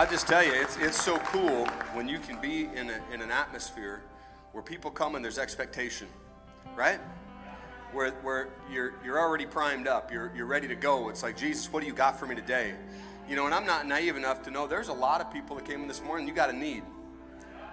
I'll just tell you, it's, it's so cool when you can be in, a, in an atmosphere where people come and there's expectation, right? Where, where you're, you're already primed up, you're, you're ready to go. It's like, Jesus, what do you got for me today? You know, and I'm not naive enough to know there's a lot of people that came in this morning, you got a need,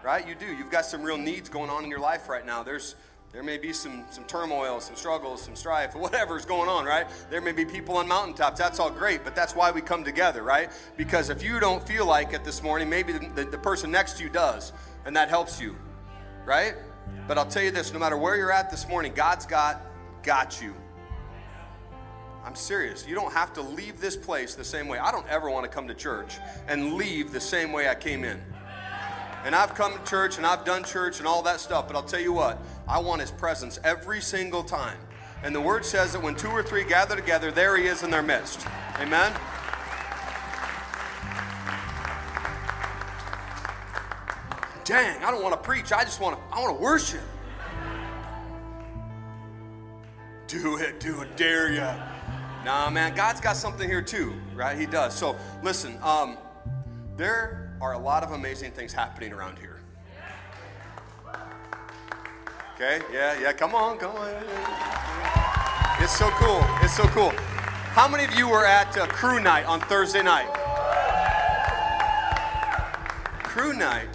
right? You do. You've got some real needs going on in your life right now. There's, there may be some, some turmoil, some struggles, some strife, whatever's going on, right? There may be people on mountaintops. That's all great, but that's why we come together, right? Because if you don't feel like it this morning, maybe the, the, the person next to you does, and that helps you, right? But I'll tell you this no matter where you're at this morning, God's got, got you. I'm serious. You don't have to leave this place the same way. I don't ever want to come to church and leave the same way I came in. And I've come to church and I've done church and all that stuff, but I'll tell you what, I want his presence every single time. And the word says that when two or three gather together, there he is in their midst. Amen? Dang, I don't want to preach. I just want to I want to worship. Do it, do it, dare ya. Nah, man, God's got something here too, right? He does. So listen, um, there are a lot of amazing things happening around here. Okay, yeah, yeah, come on, come on. It's so cool. It's so cool. How many of you were at uh, crew night on Thursday night? Crew night.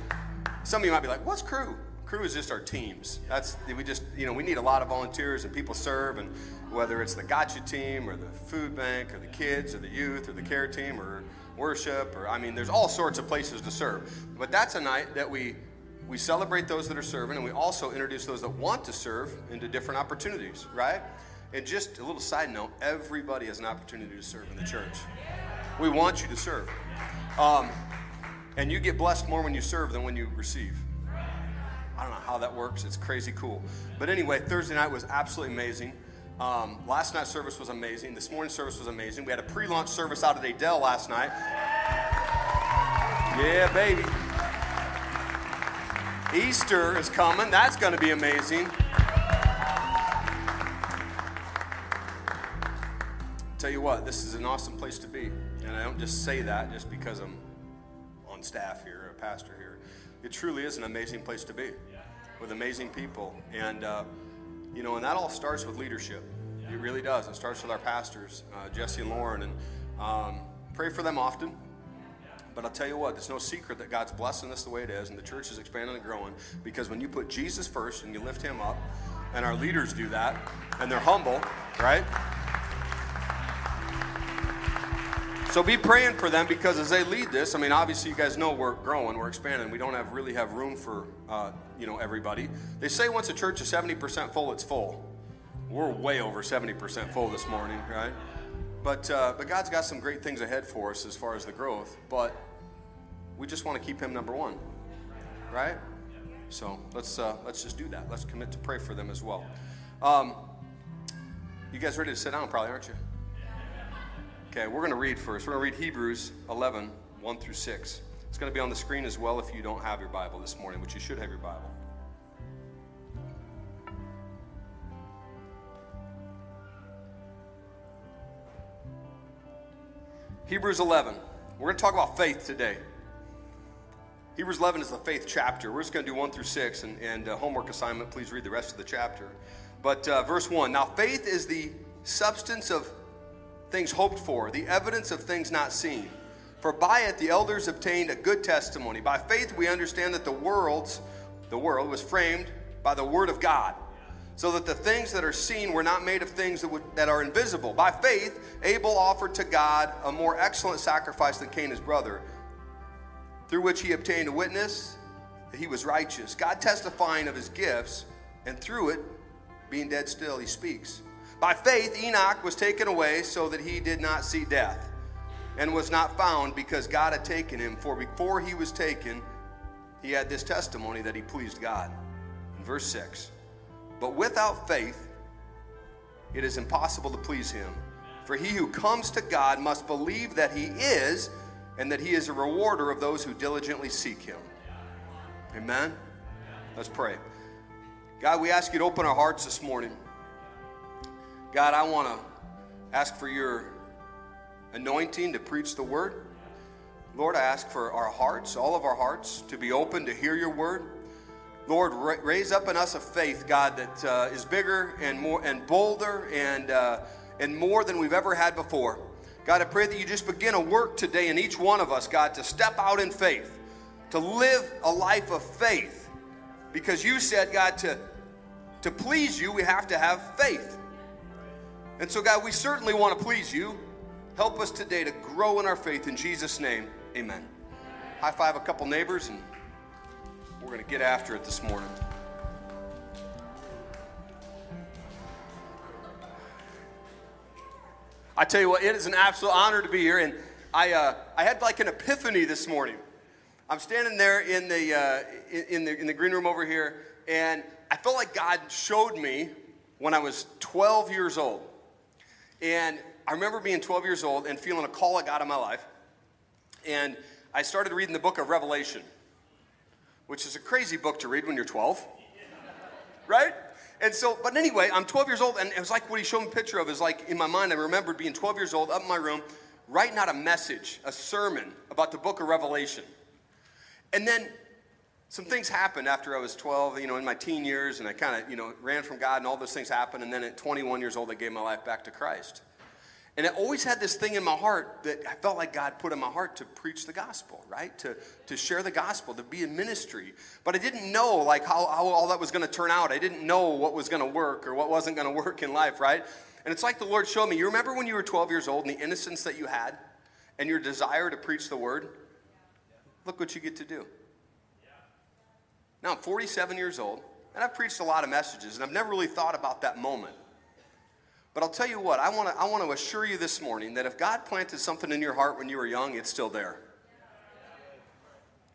Some of you might be like, what's crew? Crew is just our teams. That's we just you know we need a lot of volunteers and people serve and whether it's the gotcha team or the food bank or the kids or the youth or the care team or worship or I mean there's all sorts of places to serve. But that's a night that we we celebrate those that are serving and we also introduce those that want to serve into different opportunities, right? And just a little side note, everybody has an opportunity to serve in the church. We want you to serve. Um, and you get blessed more when you serve than when you receive. I don't know how that works. It's crazy cool. But anyway, Thursday night was absolutely amazing. Um, last night's service was amazing. This morning's service was amazing. We had a pre launch service out at Adele last night. Yeah, baby. Easter is coming. That's going to be amazing. Tell you what, this is an awesome place to be. And I don't just say that just because I'm on staff here, a pastor here. It truly is an amazing place to be with amazing people. And, uh, you know, and that all starts with leadership. It really does. It starts with our pastors, uh, Jesse and Lauren. And um, pray for them often. But I'll tell you what, it's no secret that God's blessing us the way it is, and the church is expanding and growing because when you put Jesus first and you lift Him up, and our leaders do that, and they're humble, right? So be praying for them because as they lead this, I mean, obviously you guys know we're growing, we're expanding. We don't have really have room for uh, you know everybody. They say once a church is 70% full, it's full. We're way over 70% full this morning, right? But, uh, but God's got some great things ahead for us as far as the growth, but we just want to keep Him number one, right? So let's, uh, let's just do that. Let's commit to pray for them as well. Um, you guys ready to sit down, probably, aren't you? Okay, we're going to read first. We're going to read Hebrews 11, 1 through 6. It's going to be on the screen as well if you don't have your Bible this morning, which you should have your Bible. Hebrews 11. We're going to talk about faith today. Hebrews 11 is the faith chapter. We're just going to do 1 through 6, and, and uh, homework assignment, please read the rest of the chapter. But uh, verse 1 Now faith is the substance of things hoped for, the evidence of things not seen. For by it the elders obtained a good testimony. By faith we understand that the world's the world was framed by the word of God so that the things that are seen were not made of things that, would, that are invisible. By faith, Abel offered to God a more excellent sacrifice than Cain, his brother, through which he obtained a witness that he was righteous. God testifying of his gifts, and through it, being dead still, he speaks. By faith, Enoch was taken away so that he did not see death, and was not found because God had taken him. For before he was taken, he had this testimony that he pleased God. In verse 6. But without faith, it is impossible to please him. For he who comes to God must believe that he is, and that he is a rewarder of those who diligently seek him. Amen? Let's pray. God, we ask you to open our hearts this morning. God, I want to ask for your anointing to preach the word. Lord, I ask for our hearts, all of our hearts, to be open to hear your word. Lord, ra- raise up in us a faith, God, that uh, is bigger and more and bolder and uh, and more than we've ever had before. God, I pray that you just begin a work today in each one of us, God, to step out in faith, to live a life of faith, because you said, God, to to please you, we have to have faith. And so, God, we certainly want to please you. Help us today to grow in our faith in Jesus' name. Amen. High five a couple neighbors, and we're going to get after it this morning. I tell you what, it is an absolute honor to be here, and I, uh, I had like an epiphany this morning. I'm standing there in the, uh, in, the, in the green room over here, and I felt like God showed me when I was 12 years old. And I remember being 12 years old and feeling a call of God in my life. And I started reading the book of Revelation, which is a crazy book to read when you're 12, right? And so, but anyway, I'm 12 years old, and it was like what he showed me a picture of is like in my mind, I remembered being 12 years old up in my room, writing out a message, a sermon about the book of Revelation. And then some things happened after I was 12, you know, in my teen years, and I kind of, you know, ran from God, and all those things happened. And then at 21 years old, I gave my life back to Christ. And I always had this thing in my heart that I felt like God put in my heart to preach the gospel, right? To, to share the gospel, to be in ministry. But I didn't know like how, how all that was going to turn out. I didn't know what was going to work or what wasn't going to work in life, right? And it's like the Lord showed me. You remember when you were 12 years old and the innocence that you had and your desire to preach the word? Look what you get to do. Now I'm 47 years old and I've preached a lot of messages and I've never really thought about that moment. But I'll tell you what, I want to I want to assure you this morning that if God planted something in your heart when you were young, it's still there.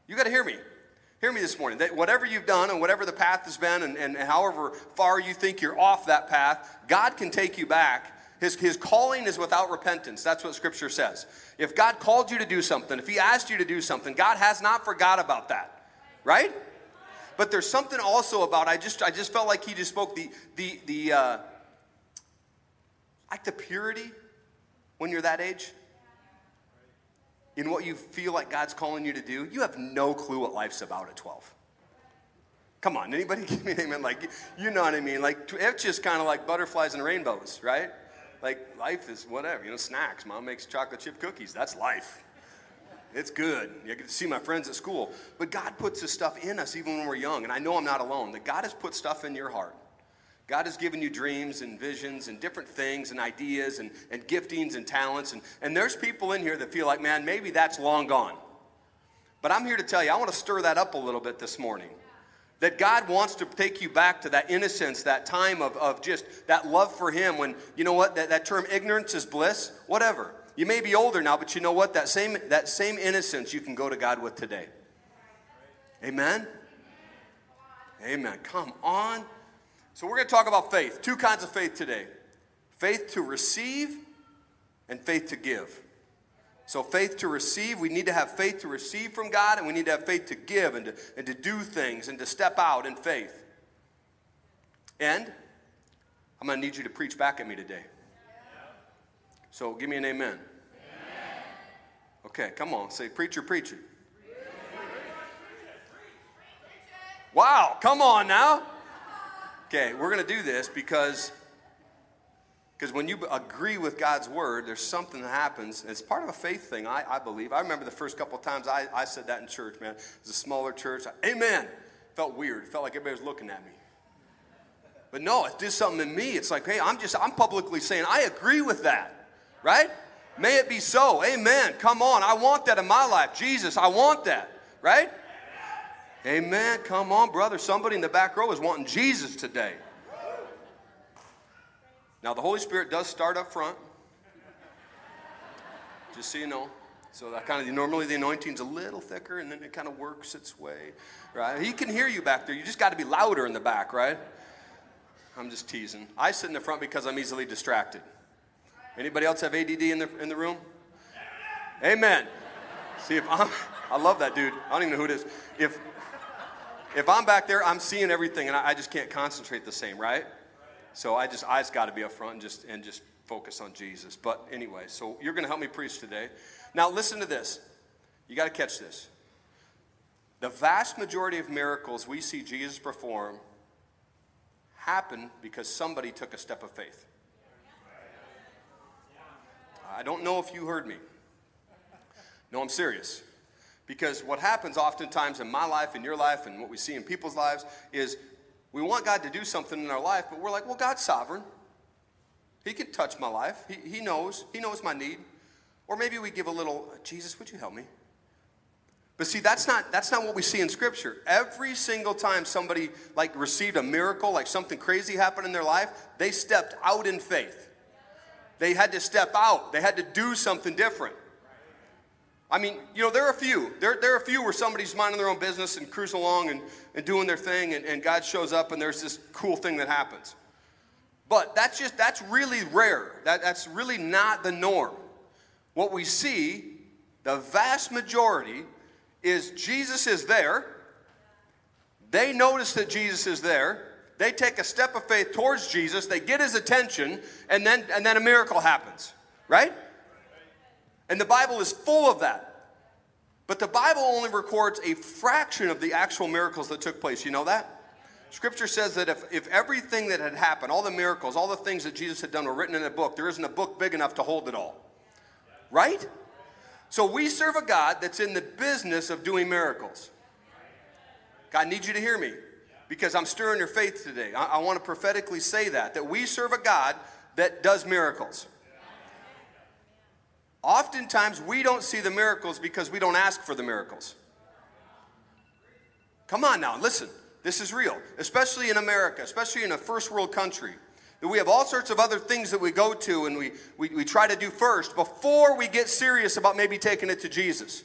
You got to hear me. Hear me this morning. That whatever you've done and whatever the path has been, and, and however far you think you're off that path, God can take you back. His, his calling is without repentance. That's what Scripture says. If God called you to do something, if He asked you to do something, God has not forgot about that. Right? But there's something also about I just I just felt like He just spoke the the the. Uh, like the purity when you're that age in what you feel like God's calling you to do, you have no clue what life's about at 12. Come on, anybody give me an amen? Like, you know what I mean? Like, it's just kind of like butterflies and rainbows, right? Like, life is whatever, you know, snacks. Mom makes chocolate chip cookies. That's life. It's good. You get to see my friends at school. But God puts this stuff in us even when we're young. And I know I'm not alone. That God has put stuff in your heart God has given you dreams and visions and different things and ideas and, and giftings and talents. And, and there's people in here that feel like, man, maybe that's long gone. But I'm here to tell you, I want to stir that up a little bit this morning. That God wants to take you back to that innocence, that time of, of just that love for Him when, you know what, that, that term ignorance is bliss, whatever. You may be older now, but you know what? That same, that same innocence you can go to God with today. Amen? Amen. Come on. So, we're going to talk about faith. Two kinds of faith today faith to receive and faith to give. So, faith to receive, we need to have faith to receive from God, and we need to have faith to give and to, and to do things and to step out in faith. And I'm going to need you to preach back at me today. So, give me an amen. amen. Okay, come on. Say, preacher, preacher. Wow, come on now. Okay, we're going to do this because because when you agree with God's word, there's something that happens. It's part of a faith thing, I, I believe. I remember the first couple of times I, I said that in church, man. It was a smaller church. Amen. Felt weird. Felt like everybody was looking at me. But no, it did something in me. It's like, hey, I'm just, I'm publicly saying, I agree with that, right? May it be so. Amen. Come on. I want that in my life. Jesus, I want that, right? Amen. Come on, brother. Somebody in the back row is wanting Jesus today. Now, the Holy Spirit does start up front. Just so you know. So that kind of normally the anointing's a little thicker and then it kind of works its way, right? He can hear you back there. You just got to be louder in the back, right? I'm just teasing. I sit in the front because I'm easily distracted. Anybody else have ADD in the in the room? Amen. See if I'm I love that dude. I don't even know who it is. If if I'm back there, I'm seeing everything, and I, I just can't concentrate the same, right? So I just I just got to be up front and just and just focus on Jesus. But anyway, so you're going to help me preach today. Now listen to this. You got to catch this. The vast majority of miracles we see Jesus perform happen because somebody took a step of faith. I don't know if you heard me. No, I'm serious. Because what happens oftentimes in my life, in your life, and what we see in people's lives is we want God to do something in our life, but we're like, well, God's sovereign. He can touch my life. He, he knows. He knows my need. Or maybe we give a little, Jesus, would you help me? But see, that's not that's not what we see in Scripture. Every single time somebody like received a miracle, like something crazy happened in their life, they stepped out in faith. They had to step out. They had to do something different. I mean, you know, there are a few. There, there are a few where somebody's minding their own business and cruising along and, and doing their thing, and, and God shows up and there's this cool thing that happens. But that's just, that's really rare. That, that's really not the norm. What we see, the vast majority, is Jesus is there. They notice that Jesus is there. They take a step of faith towards Jesus. They get his attention, and then, and then a miracle happens, right? And the Bible is full of that. But the Bible only records a fraction of the actual miracles that took place. You know that? Scripture says that if, if everything that had happened, all the miracles, all the things that Jesus had done were written in a book, there isn't a book big enough to hold it all. Right? So we serve a God that's in the business of doing miracles. God needs you to hear me because I'm stirring your faith today. I, I want to prophetically say that, that we serve a God that does miracles. Oftentimes, we don't see the miracles because we don't ask for the miracles. Come on now, listen. This is real, especially in America, especially in a first world country. That we have all sorts of other things that we go to and we, we, we try to do first before we get serious about maybe taking it to Jesus.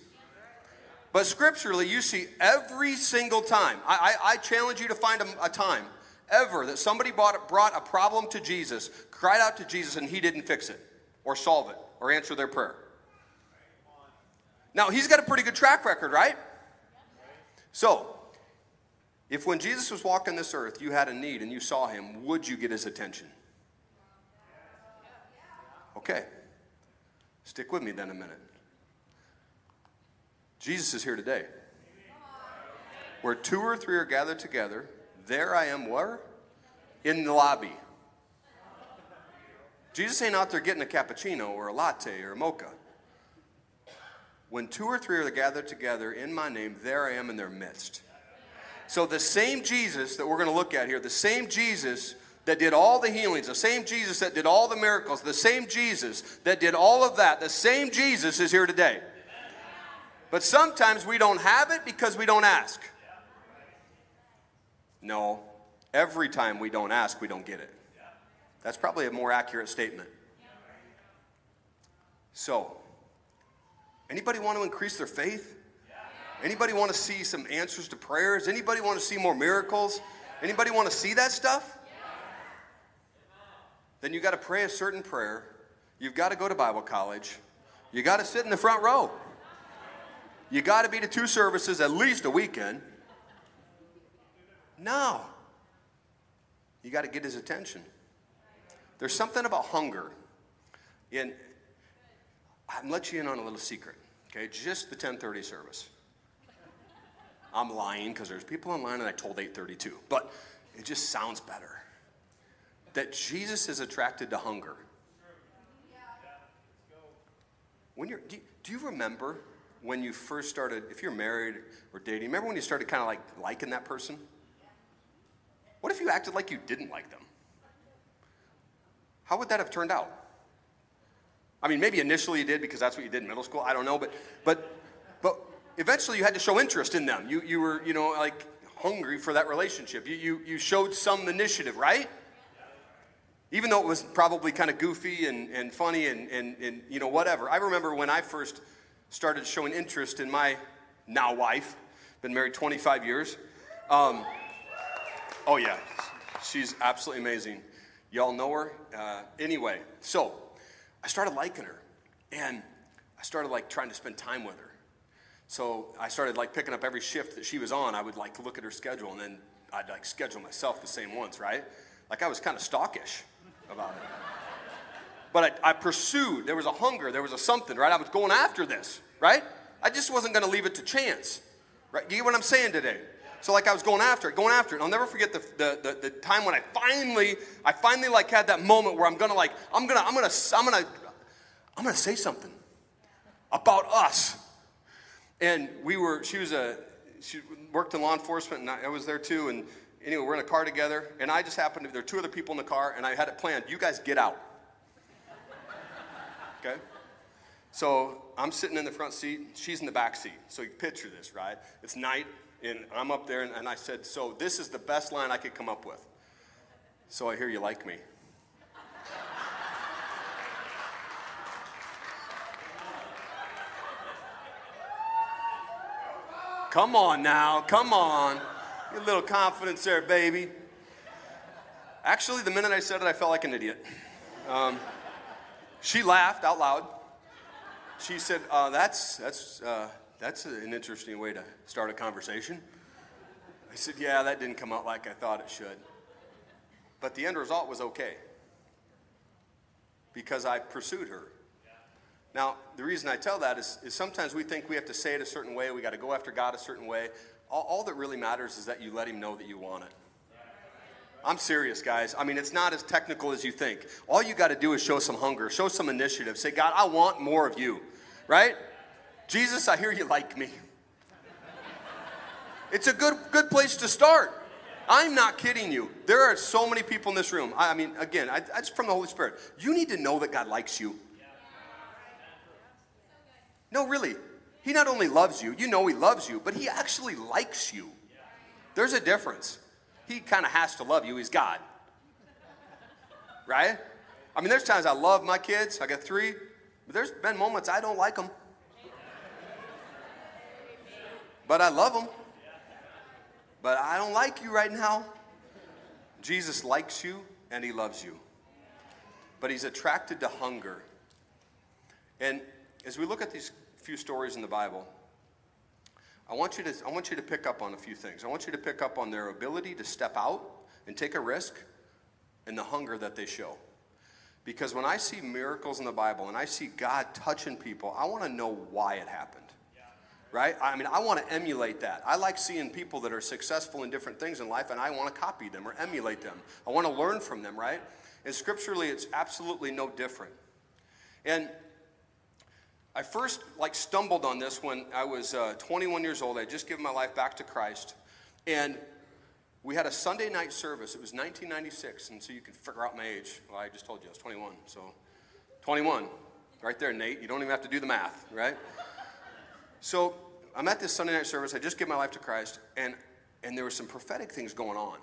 But scripturally, you see every single time, I, I, I challenge you to find a, a, time ever that somebody brought, brought a problem to Jesus, cried out to Jesus, and he didn't fix it or solve it or answer their prayer. Now, he's got a pretty good track record, right? So, if when Jesus was walking this earth, you had a need and you saw him, would you get his attention? Okay. Stick with me then a minute. Jesus is here today. Where two or three are gathered together, there I am where? In the lobby. Jesus ain't out there getting a cappuccino or a latte or a mocha. When two or three are gathered together in my name, there I am in their midst. So the same Jesus that we're going to look at here, the same Jesus that did all the healings, the same Jesus that did all the miracles, the same Jesus that did all of that, the same Jesus is here today. But sometimes we don't have it because we don't ask. No, every time we don't ask, we don't get it. That's probably a more accurate statement. So, anybody want to increase their faith? Anybody want to see some answers to prayers? Anybody want to see more miracles? Anybody want to see that stuff? Then you got to pray a certain prayer. You've got to go to Bible college. You got to sit in the front row. You got to be to two services at least a weekend. No. You got to get his attention. There's something about hunger. And I'm let you in on a little secret. Okay, just the 1030 service. I'm lying because there's people online and I told 832, but it just sounds better. That Jesus is attracted to hunger. When you're, do you, do you remember when you first started, if you're married or dating, remember when you started kind of like liking that person? What if you acted like you didn't like them? How would that have turned out? I mean, maybe initially you did because that's what you did in middle school. I don't know, but but but eventually you had to show interest in them. You you were you know like hungry for that relationship. You you you showed some initiative, right? Even though it was probably kind of goofy and, and funny and, and, and you know whatever. I remember when I first started showing interest in my now wife, been married 25 years. Um, oh, yeah, she's absolutely amazing. Y'all know her? Uh, anyway, so I started liking her and I started like trying to spend time with her. So I started like picking up every shift that she was on. I would like look at her schedule and then I'd like schedule myself the same ones, right? Like I was kind of stalkish about it. But I, I, pursued. There was a hunger. There was a something, right? I was going after this, right? I just wasn't going to leave it to chance. Right? You get what I'm saying today? So like I was going after it, going after it. I'll never forget the, the, the, the, time when I finally, I finally like had that moment where I'm gonna like, I'm gonna, I'm gonna, I'm gonna, I'm gonna say something about us. And we were, she was a, she worked in law enforcement and I was there too. And anyway, we're in a car together and I just happened to, there were two other people in the car and I had it planned. You guys get out. Okay? So I'm sitting in the front seat, she's in the back seat. So you picture this, right? It's night, and I'm up there, and, and I said, So this is the best line I could come up with. So I hear you like me. Come on now, come on. Get a little confidence there, baby. Actually, the minute I said it, I felt like an idiot. Um, she laughed out loud. She said, uh, "That's that's uh, that's an interesting way to start a conversation." I said, "Yeah, that didn't come out like I thought it should, but the end result was okay because I pursued her." Now, the reason I tell that is, is sometimes we think we have to say it a certain way, we got to go after God a certain way. All, all that really matters is that you let Him know that you want it. I'm serious, guys. I mean, it's not as technical as you think. All you got to do is show some hunger, show some initiative. Say, God, I want more of you, right? Jesus, I hear you like me. It's a good, good place to start. I'm not kidding you. There are so many people in this room. I, I mean, again, I, that's from the Holy Spirit. You need to know that God likes you. No, really. He not only loves you, you know He loves you, but He actually likes you. There's a difference he kind of has to love you. He's God. Right? I mean, there's times I love my kids. I got three. But there's been moments I don't like them. But I love them. But I don't like you right now. Jesus likes you and he loves you. But he's attracted to hunger. And as we look at these few stories in the Bible, I want you to, I want you to pick up on a few things. I want you to pick up on their ability to step out and take a risk and the hunger that they show. Because when I see miracles in the Bible and I see God touching people, I want to know why it happened. Right? I mean, I want to emulate that. I like seeing people that are successful in different things in life and I want to copy them or emulate them. I want to learn from them, right? And scripturally, it's absolutely no different. And I first like stumbled on this when I was uh, 21 years old. I just given my life back to Christ, and we had a Sunday night service. It was 1996, and so you can figure out my age. Well, I just told you I was 21, so 21, right there, Nate. You don't even have to do the math, right? So I'm at this Sunday night service. I just gave my life to Christ, and and there were some prophetic things going on.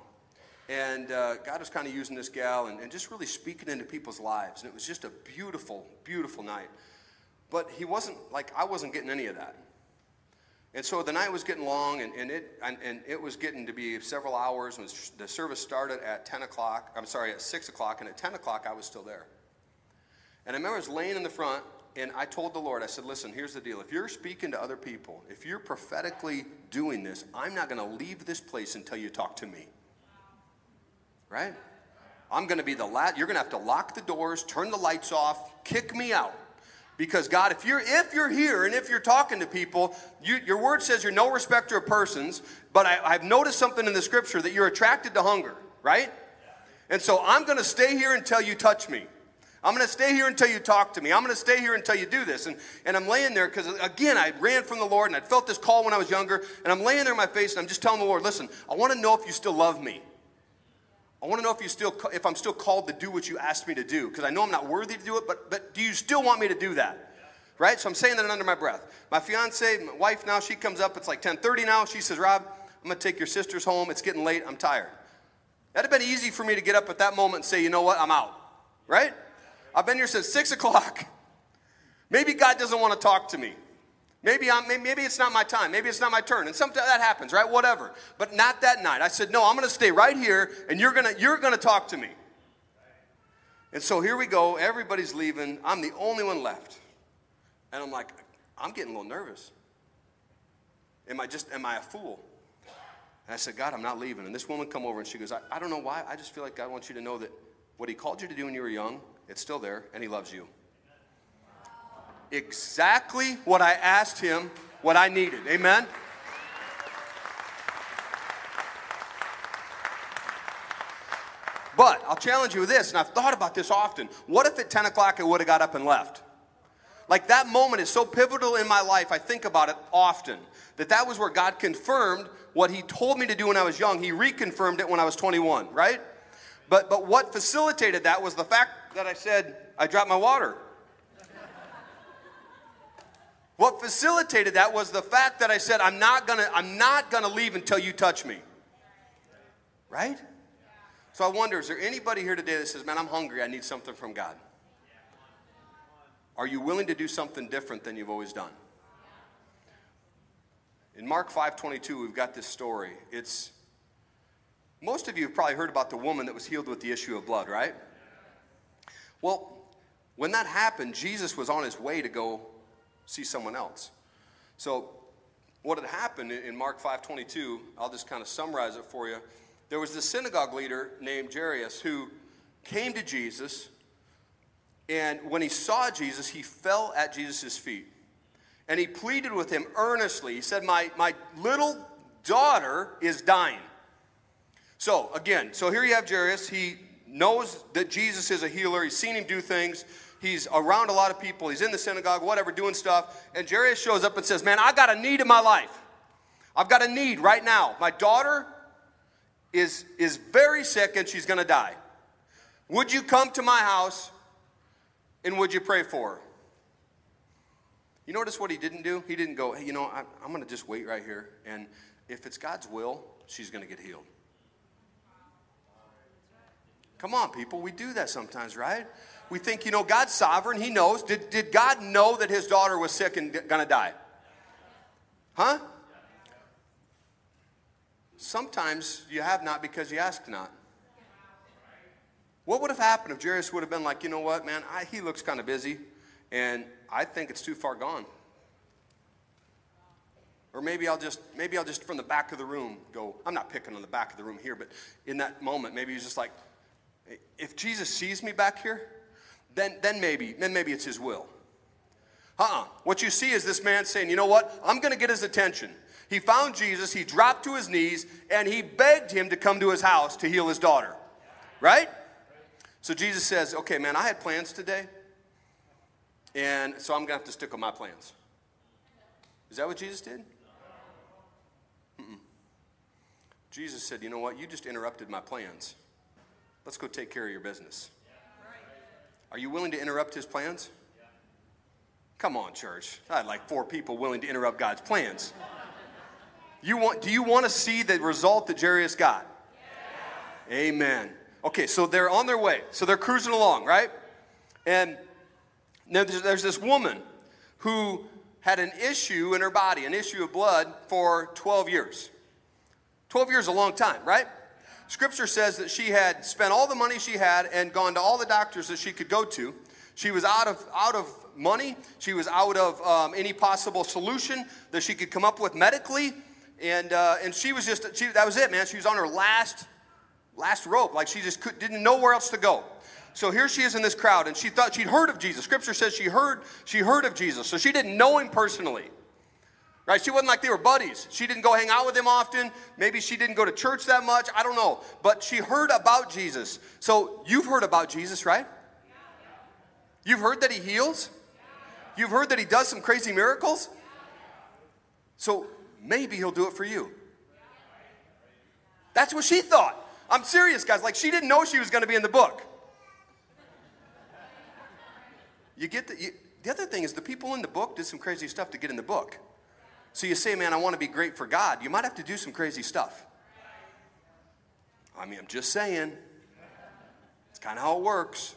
And uh, God was kind of using this gal and, and just really speaking into people's lives. And it was just a beautiful, beautiful night. But he wasn't, like, I wasn't getting any of that. And so the night was getting long, and, and, it, and, and it was getting to be several hours. And the service started at 10 o'clock, I'm sorry, at 6 o'clock, and at 10 o'clock I was still there. And I remember I was laying in the front, and I told the Lord, I said, listen, here's the deal. If you're speaking to other people, if you're prophetically doing this, I'm not going to leave this place until you talk to me. Right? I'm going to be the last, you're going to have to lock the doors, turn the lights off, kick me out. Because God, if you're if you're here and if you're talking to people, you, your word says you're no respecter of persons. But I, I've noticed something in the scripture that you're attracted to hunger, right? And so I'm going to stay here until you touch me. I'm going to stay here until you talk to me. I'm going to stay here until you do this. And, and I'm laying there because, again, I ran from the Lord and I felt this call when I was younger. And I'm laying there in my face and I'm just telling the Lord, listen, I want to know if you still love me. I want to know if you still if I'm still called to do what you asked me to do because I know I'm not worthy to do it, but but do you still want me to do that? Right? So I'm saying that under my breath. My fiance, my wife now, she comes up, it's like 10:30 now. She says, Rob, I'm gonna take your sisters home. It's getting late, I'm tired. That'd have been easy for me to get up at that moment and say, you know what, I'm out. Right? I've been here since six o'clock. Maybe God doesn't want to talk to me. Maybe, I'm, maybe it's not my time. Maybe it's not my turn. And sometimes that happens, right? Whatever. But not that night. I said, no, I'm going to stay right here and you're going you're going to talk to me. And so here we go. Everybody's leaving. I'm the only one left. And I'm like, I'm getting a little nervous. Am I just, am I a fool? And I said, God, I'm not leaving. And this woman come over and she goes, I, I don't know why. I just feel like God wants you to know that what he called you to do when you were young, it's still there and he loves you exactly what I asked him what I needed. Amen? But I'll challenge you with this, and I've thought about this often. What if at 10 o'clock I would have got up and left? Like that moment is so pivotal in my life, I think about it often. That that was where God confirmed what He told me to do when I was young. He reconfirmed it when I was 21, right? But, but what facilitated that was the fact that I said, I dropped my water. What facilitated that was the fact that I said, I'm not gonna, I'm not gonna leave until you touch me. Right? So I wonder, is there anybody here today that says, Man, I'm hungry, I need something from God? Are you willing to do something different than you've always done? In Mark 5:22, we've got this story. It's most of you have probably heard about the woman that was healed with the issue of blood, right? Well, when that happened, Jesus was on his way to go see someone else. So, what had happened in Mark 5:22, I'll just kind of summarize it for you there was this synagogue leader named Jairus who came to Jesus, and when he saw Jesus, he fell at Jesus' feet. And he pleaded with him earnestly. He said, My, my little daughter is dying. So, again, so here you have Jairus. He knows that Jesus is a healer. He's seen him do things. He's around a lot of people. He's in the synagogue, whatever, doing stuff. And Jairus shows up and says, Man, I got a need in my life. I've got a need right now. My daughter is, is very sick and she's going to die. Would you come to my house and would you pray for her? You notice what he didn't do? He didn't go, hey, you know, I, I'm going to just wait right here. And if it's God's will, she's going to get healed. Come on, people. We do that sometimes, right? We think, you know, God's sovereign. He knows. Did, did God know that his daughter was sick and going to die? Huh? Sometimes you have not because you ask not. What would have happened if Jairus would have been like, you know what, man, I, he looks kind of busy, and I think it's too far gone. Or maybe I'll just maybe I'll just from the back of the room go. I'm not picking on the back of the room here, but in that moment, maybe he's just like, if Jesus sees me back here, then then maybe then maybe it's His will. Uh-uh. What you see is this man saying, you know what? I'm going to get his attention. He found Jesus, he dropped to his knees, and he begged him to come to his house to heal his daughter. Right? So Jesus says, Okay, man, I had plans today, and so I'm going to have to stick with my plans. Is that what Jesus did? Mm-mm. Jesus said, You know what? You just interrupted my plans. Let's go take care of your business. Are you willing to interrupt his plans? Come on, church. I had like four people willing to interrupt God's plans. You want, do you want to see the result that Jairus got? Yeah. Amen. Okay, so they're on their way. So they're cruising along, right? And now there's, there's this woman who had an issue in her body, an issue of blood for 12 years. 12 years is a long time, right? Scripture says that she had spent all the money she had and gone to all the doctors that she could go to. She was out of, out of money. She was out of um, any possible solution that she could come up with medically and uh, and she was just she, that was it, man. She was on her last last rope, like she just could, didn't know where else to go. So here she is in this crowd, and she thought she'd heard of Jesus. Scripture says she heard she heard of Jesus, so she didn't know him personally. Right? She wasn't like they were buddies. She didn't go hang out with him often. Maybe she didn't go to church that much. I don't know. But she heard about Jesus. So you've heard about Jesus, right? You've heard that he heals? You've heard that he does some crazy miracles? So maybe he'll do it for you. That's what she thought. I'm serious, guys. Like, she didn't know she was going to be in the book. You get the, you, the other thing is the people in the book did some crazy stuff to get in the book. So you say, man, I want to be great for God. You might have to do some crazy stuff. I mean, I'm just saying. It's kind of how it works.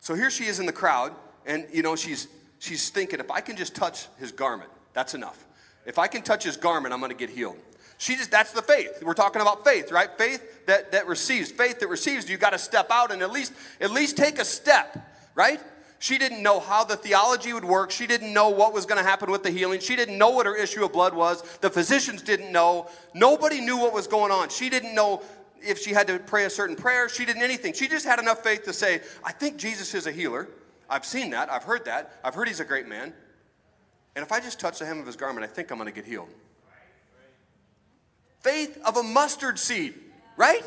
So here she is in the crowd, and you know, she's she's thinking, if I can just touch his garment, that's enough. If I can touch his garment, I'm to get healed. She just, that's the faith. We're talking about faith, right? Faith that, that receives. Faith that receives, you got to step out and at least, at least take a step, right? She didn't know how the theology would work. She didn't know what was going to happen with the healing. She didn't know what her issue of blood was. The physicians didn't know. Nobody knew what was going on. She didn't know if she had to pray a certain prayer. She didn't anything. She just had enough faith to say, I think Jesus is a healer. I've seen that. I've heard that. I've heard he's a great man. And if I just touch the hem of his garment, I think I'm going to get healed. Faith of a mustard seed, right?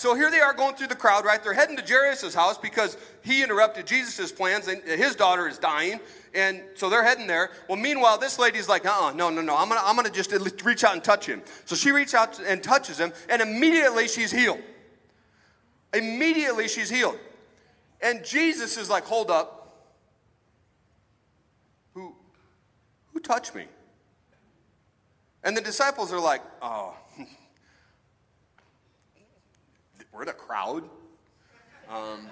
So here they are going through the crowd, right? They're heading to Jairus' house because he interrupted Jesus' plans and his daughter is dying. And so they're heading there. Well, meanwhile, this lady's like, uh uh no, no, no. I'm to I'm gonna just reach out and touch him. So she reaches out and touches him, and immediately she's healed. Immediately she's healed. And Jesus is like, hold up. Who, who touched me? And the disciples are like, oh, we're a crowd. Um,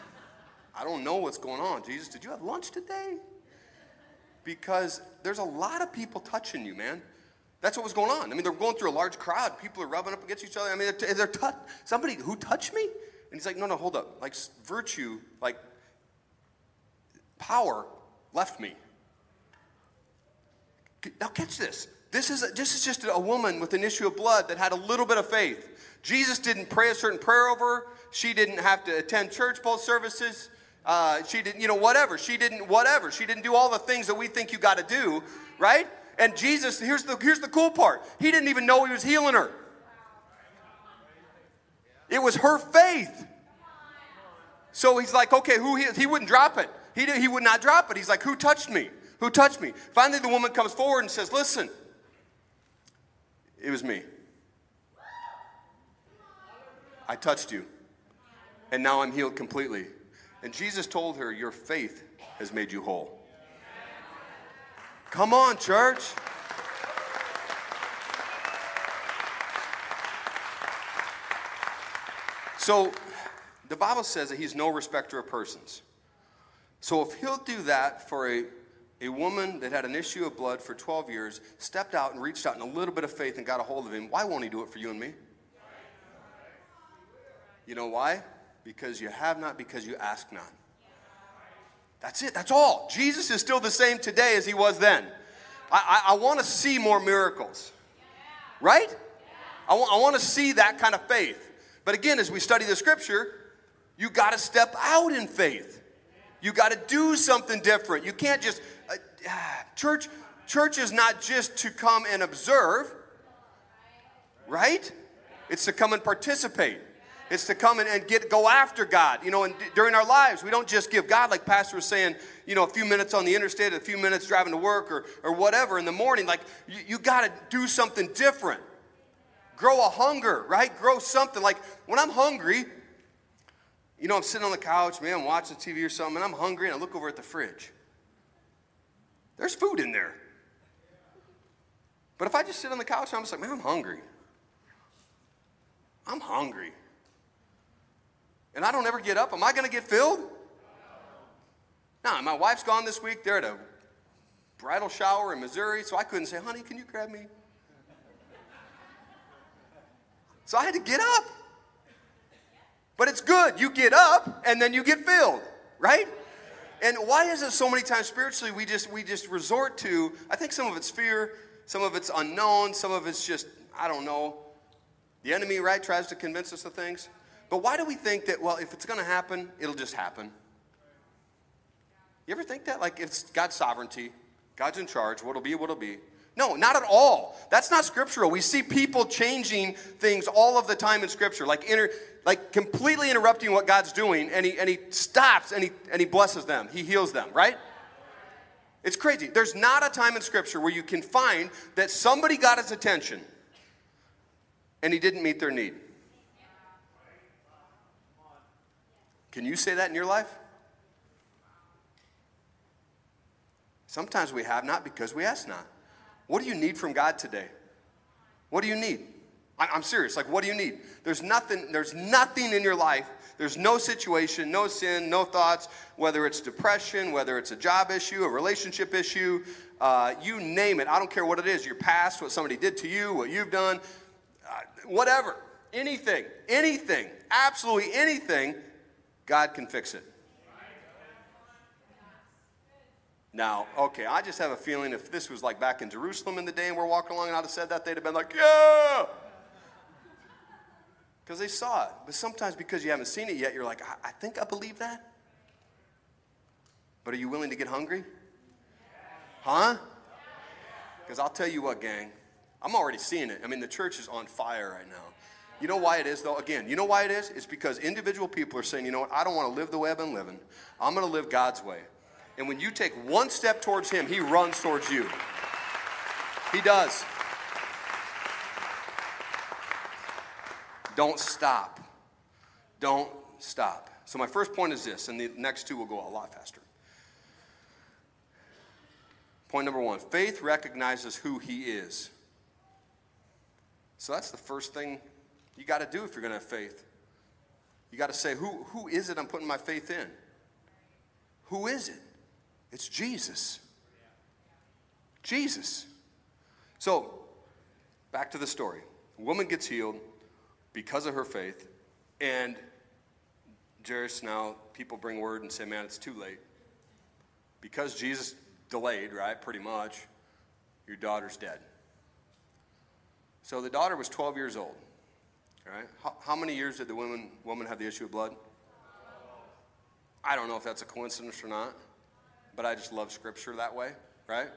I don't know what's going on. Jesus, did you have lunch today? Because there's a lot of people touching you, man. That's what was going on. I mean, they're going through a large crowd. People are rubbing up against each other. I mean, they're, they're somebody who touched me? And he's like, no, no, hold up. Like virtue, like power left me. Now catch this. This is, this is just a woman with an issue of blood that had a little bit of faith. Jesus didn't pray a certain prayer over her. She didn't have to attend church both services. Uh, she didn't, you know, whatever. She didn't, whatever. She didn't do all the things that we think you got to do, right? And Jesus, here's the, here's the cool part. He didn't even know he was healing her. It was her faith. So he's like, okay, who he, he wouldn't drop it. He, did, he would not drop it. He's like, who touched me? Who touched me? Finally, the woman comes forward and says, listen, it was me. I touched you. And now I'm healed completely. And Jesus told her, Your faith has made you whole. Come on, church. So the Bible says that he's no respecter of persons. So if he'll do that for a, a woman that had an issue of blood for 12 years, stepped out and reached out in a little bit of faith and got a hold of him, why won't he do it for you and me? You know why? Because you have not, because you ask not. That's it, that's all. Jesus is still the same today as he was then. I, I, I want to see more miracles, right? I, w- I want to see that kind of faith. But again, as we study the scripture, you got to step out in faith. You got to do something different. You can't just church. Church is not just to come and observe, right? It's to come and participate. It's to come and, and get go after God. You know, and d- during our lives, we don't just give God, like Pastor was saying, you know, a few minutes on the interstate, a few minutes driving to work or, or whatever in the morning. Like, you, you got to do something different grow a hunger, right? Grow something. Like when I'm hungry, you know, I'm sitting on the couch, man, I'm watching TV or something, and I'm hungry, and I look over at the fridge. There's food in there. But if I just sit on the couch, I'm just like, man, I'm hungry. I'm hungry. And I don't ever get up. Am I going to get filled? No, nah, my wife's gone this week. They're at a bridal shower in Missouri, so I couldn't say, honey, can you grab me? So I had to get up. But it's good. You get up and then you get filled, right? And why is it so many times spiritually we just we just resort to I think some of it's fear, some of it's unknown, some of it's just I don't know. The enemy, right, tries to convince us of things. But why do we think that well, if it's going to happen, it'll just happen? You ever think that like it's God's sovereignty, God's in charge, what'll be, what'll be. No, not at all. That's not scriptural. We see people changing things all of the time in scripture, like inter, like completely interrupting what God's doing, and he and he stops and he and he blesses them. He heals them, right? It's crazy. There's not a time in scripture where you can find that somebody got his attention and he didn't meet their need. Can you say that in your life? Sometimes we have not because we ask not. What do you need from God today? What do you need? I'm serious. Like, what do you need? There's nothing, there's nothing in your life. There's no situation, no sin, no thoughts, whether it's depression, whether it's a job issue, a relationship issue, uh, you name it. I don't care what it is your past, what somebody did to you, what you've done, uh, whatever. Anything, anything, absolutely anything, God can fix it. Now, okay, I just have a feeling if this was like back in Jerusalem in the day and we're walking along and I'd have said that, they'd have been like, yeah! Because they saw it. But sometimes because you haven't seen it yet, you're like, I, I think I believe that. But are you willing to get hungry? Huh? Because I'll tell you what, gang, I'm already seeing it. I mean, the church is on fire right now. You know why it is, though? Again, you know why it is? It's because individual people are saying, you know what, I don't want to live the way I've been living. I'm going to live God's way. And when you take one step towards Him, He runs towards you. He does. Don't stop. Don't stop. So, my first point is this, and the next two will go a lot faster. Point number one faith recognizes who He is. So, that's the first thing you got to do if you're going to have faith. You got to say, who, who is it I'm putting my faith in? Who is it? It's Jesus. Jesus. So, back to the story. A woman gets healed because of her faith, and Jairus now, people bring word and say, man, it's too late. Because Jesus delayed, right, pretty much, your daughter's dead. So the daughter was 12 years old. Right? How, how, many years did the woman, woman have the issue of blood? I don't know if that's a coincidence or not, but I just love scripture that way, right?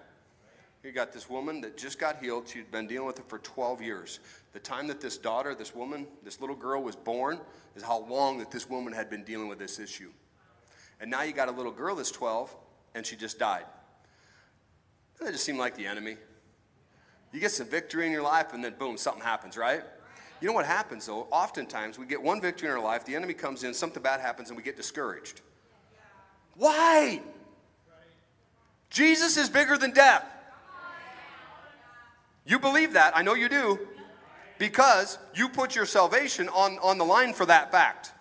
You got this woman that just got healed. She'd been dealing with it for 12 years. The time that this daughter, this woman, this little girl was born is how long that this woman had been dealing with this issue. And now you got a little girl that's 12 and she just died. Doesn't that just seemed like the enemy? You get some victory in your life and then boom, something happens, right? You know what happens though? Oftentimes we get one victory in our life, the enemy comes in, something bad happens, and we get discouraged. Why? Jesus is bigger than death. You believe that, I know you do, because you put your salvation on, on the line for that fact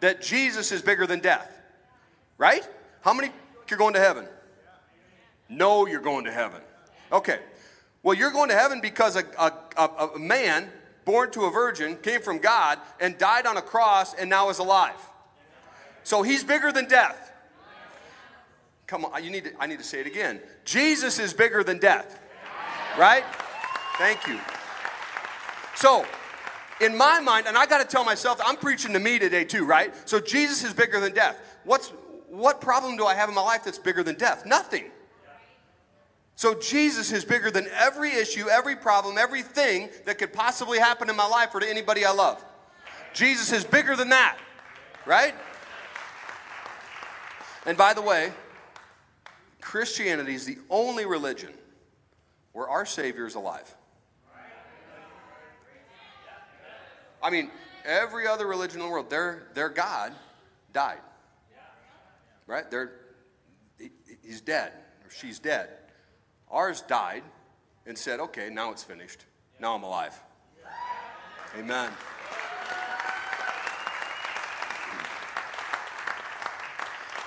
that Jesus is bigger than death. Right? How many you're going to heaven? No, you're going to heaven. Okay. Well, you're going to heaven because a, a, a, man born to a virgin came from God and died on a cross and now is alive. So he's bigger than death. Come on, you need to, I need to say it again. Jesus is bigger than death. Right? Thank you. So, in my mind, and I got to tell myself, I'm preaching to me today too, right? So Jesus is bigger than death. What's what problem do I have in my life that's bigger than death? Nothing. So Jesus is bigger than every issue, every problem, everything that could possibly happen in my life or to anybody I love. Jesus is bigger than that, right? And by the way, Christianity is the only religion where our Savior is alive. I mean, every other religion in the world, their, their God died. Right? They're, he's dead, or she's dead. Ours died and said, okay, now it's finished. Now I'm alive. Amen.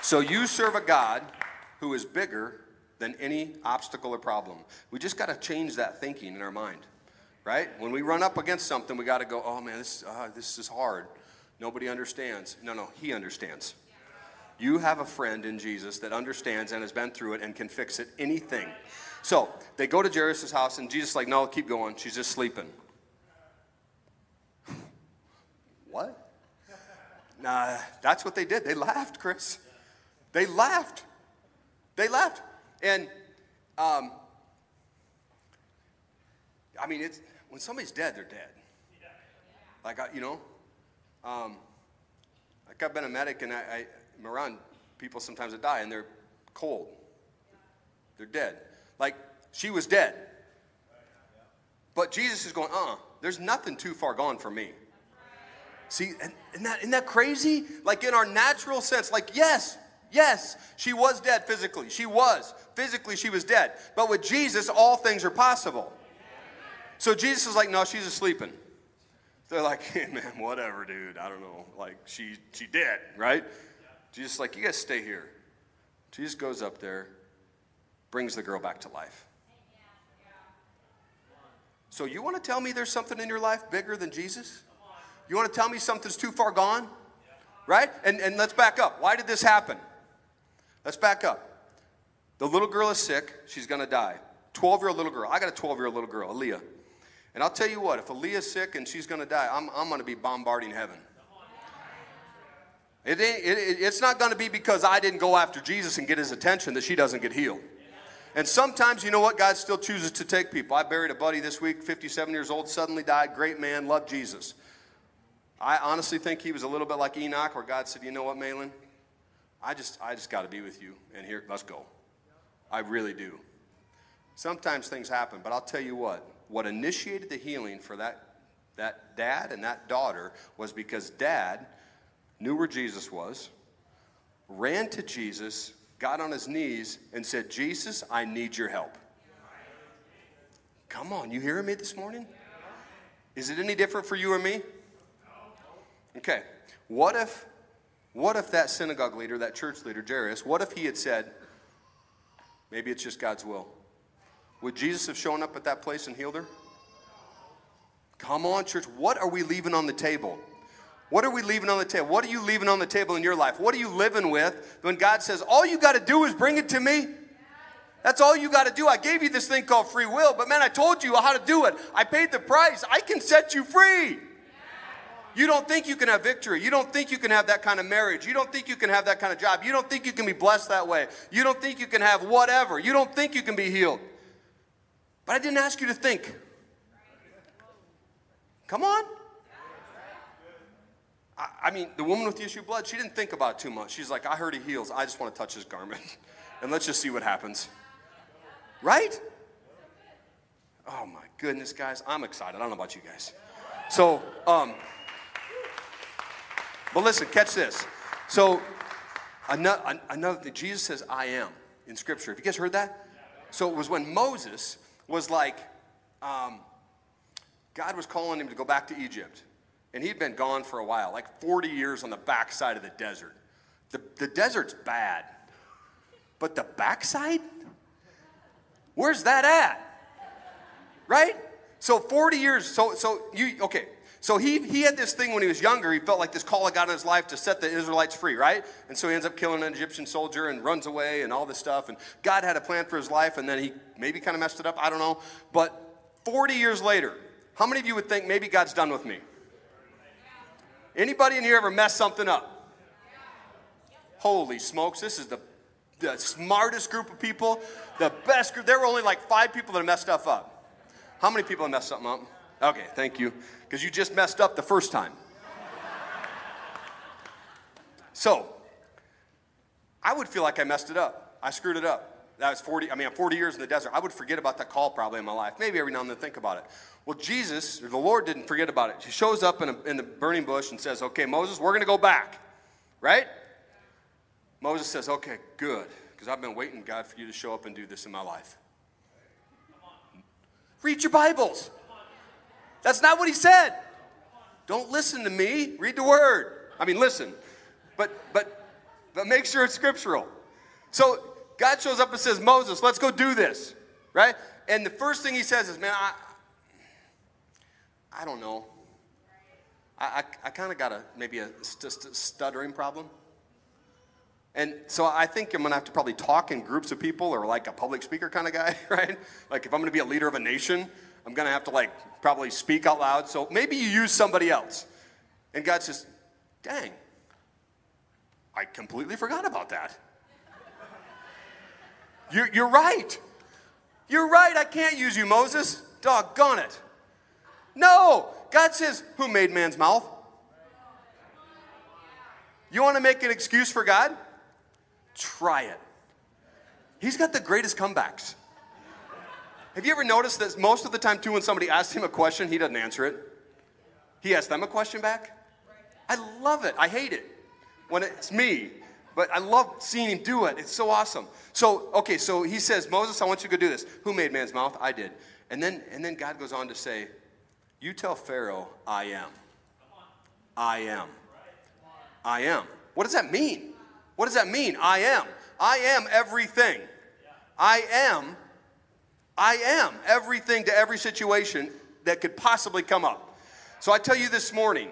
So you serve a God who is bigger than any obstacle or problem. We just got to change that thinking in our mind, right? When we run up against something, we got to go, oh man, this, uh, this is hard. Nobody understands. No, no, He understands. You have a friend in Jesus that understands and has been through it and can fix it, anything. So they go to Jairus' house, and Jesus like, no, keep going. She's just sleeping. what? Nah, that's what they did. They laughed, Chris. They laughed. They laughed. And um, I mean, it's when somebody's dead, they're dead. Like I, you know, um, like I've been a medic, and I, I, I'm around people sometimes that die, and they're cold. They're dead. Like she was dead. But Jesus is going, uh, there's nothing too far gone for me. See, and, isn't, that, isn't that crazy? Like in our natural sense, like, yes, yes, she was dead physically. She was. Physically, she was dead. But with Jesus, all things are possible. So Jesus is like, no, she's asleep. They're like, hey, man, whatever, dude. I don't know. Like, she, she dead, right? Jesus like, you guys stay here. Jesus goes up there, brings the girl back to life. So, you want to tell me there's something in your life bigger than Jesus? You want to tell me something's too far gone? Right? And, and let's back up. Why did this happen? Let's back up. The little girl is sick. She's going to die. 12 year old little girl. I got a 12 year old little girl, Aaliyah. And I'll tell you what, if Aaliyah's sick and she's going to die, I'm, I'm going to be bombarding heaven. It, it, it, it's not going to be because I didn't go after Jesus and get his attention that she doesn't get healed. And sometimes, you know what? God still chooses to take people. I buried a buddy this week, 57 years old, suddenly died, great man, loved Jesus. I honestly think he was a little bit like Enoch, where God said, You know what, Malin? I just, I just got to be with you, and here, let's go. I really do. Sometimes things happen, but I'll tell you what, what initiated the healing for that, that dad and that daughter was because dad knew where Jesus was, ran to Jesus, got on his knees, and said, Jesus, I need your help. Come on, you hearing me this morning? Is it any different for you or me? Okay. What if what if that synagogue leader, that church leader, Jairus, what if he had said, maybe it's just God's will? Would Jesus have shown up at that place and healed her? Come on, church. What are we leaving on the table? What are we leaving on the table? What are you leaving on the table in your life? What are you living with when God says, all you got to do is bring it to me? That's all you got to do. I gave you this thing called free will, but man, I told you how to do it. I paid the price. I can set you free. You don't think you can have victory. You don't think you can have that kind of marriage. You don't think you can have that kind of job. You don't think you can be blessed that way. You don't think you can have whatever. You don't think you can be healed. But I didn't ask you to think. Come on. I, I mean, the woman with the issue of blood, she didn't think about it too much. She's like, I heard he heals. I just want to touch his garment. and let's just see what happens. Right? Oh my goodness, guys. I'm excited. I don't know about you guys. So, um, but listen, catch this. So, another, another Jesus says, I am in Scripture. Have you guys heard that? So it was when Moses was like, um, God was calling him to go back to Egypt. And he'd been gone for a while, like 40 years on the backside of the desert. The, the desert's bad. But the backside? Where's that at? Right? So 40 years, so so you okay. So he, he had this thing when he was younger. He felt like this call of God in his life to set the Israelites free, right? And so he ends up killing an Egyptian soldier and runs away and all this stuff. And God had a plan for his life, and then he maybe kind of messed it up. I don't know. But 40 years later, how many of you would think maybe God's done with me? Anybody in here ever messed something up? Holy smokes, this is the, the smartest group of people, the best group. There were only like five people that messed stuff up. How many people have messed something up? Okay, thank you. Because you just messed up the first time. So, I would feel like I messed it up. I screwed it up. That was 40, I mean, 40 years in the desert. I would forget about that call probably in my life. Maybe every now and then think about it. Well, Jesus, the Lord didn't forget about it. He shows up in, a, in the burning bush and says, Okay, Moses, we're going to go back. Right? Moses says, Okay, good. Because I've been waiting, God, for you to show up and do this in my life. Read your Bibles. That's not what he said. Don't listen to me. Read the word. I mean, listen. But but but make sure it's scriptural. So God shows up and says, Moses, let's go do this. Right? And the first thing he says is, man, I I don't know. I, I, I kind of got a maybe a st- stuttering problem. And so I think I'm gonna have to probably talk in groups of people or like a public speaker kind of guy, right? Like if I'm gonna be a leader of a nation, I'm going to have to like probably speak out loud. So maybe you use somebody else. And God says, dang, I completely forgot about that. You're, you're right. You're right. I can't use you, Moses. Doggone it. No. God says, Who made man's mouth? You want to make an excuse for God? Try it. He's got the greatest comebacks. Have you ever noticed that most of the time, too, when somebody asks him a question, he doesn't answer it? He asks them a question back? I love it. I hate it when it's me, but I love seeing him do it. It's so awesome. So, okay, so he says, Moses, I want you to go do this. Who made man's mouth? I did. And then, and then God goes on to say, You tell Pharaoh, I am. I am. I am. What does that mean? What does that mean? I am. I am everything. I am I am everything to every situation that could possibly come up. So I tell you this morning,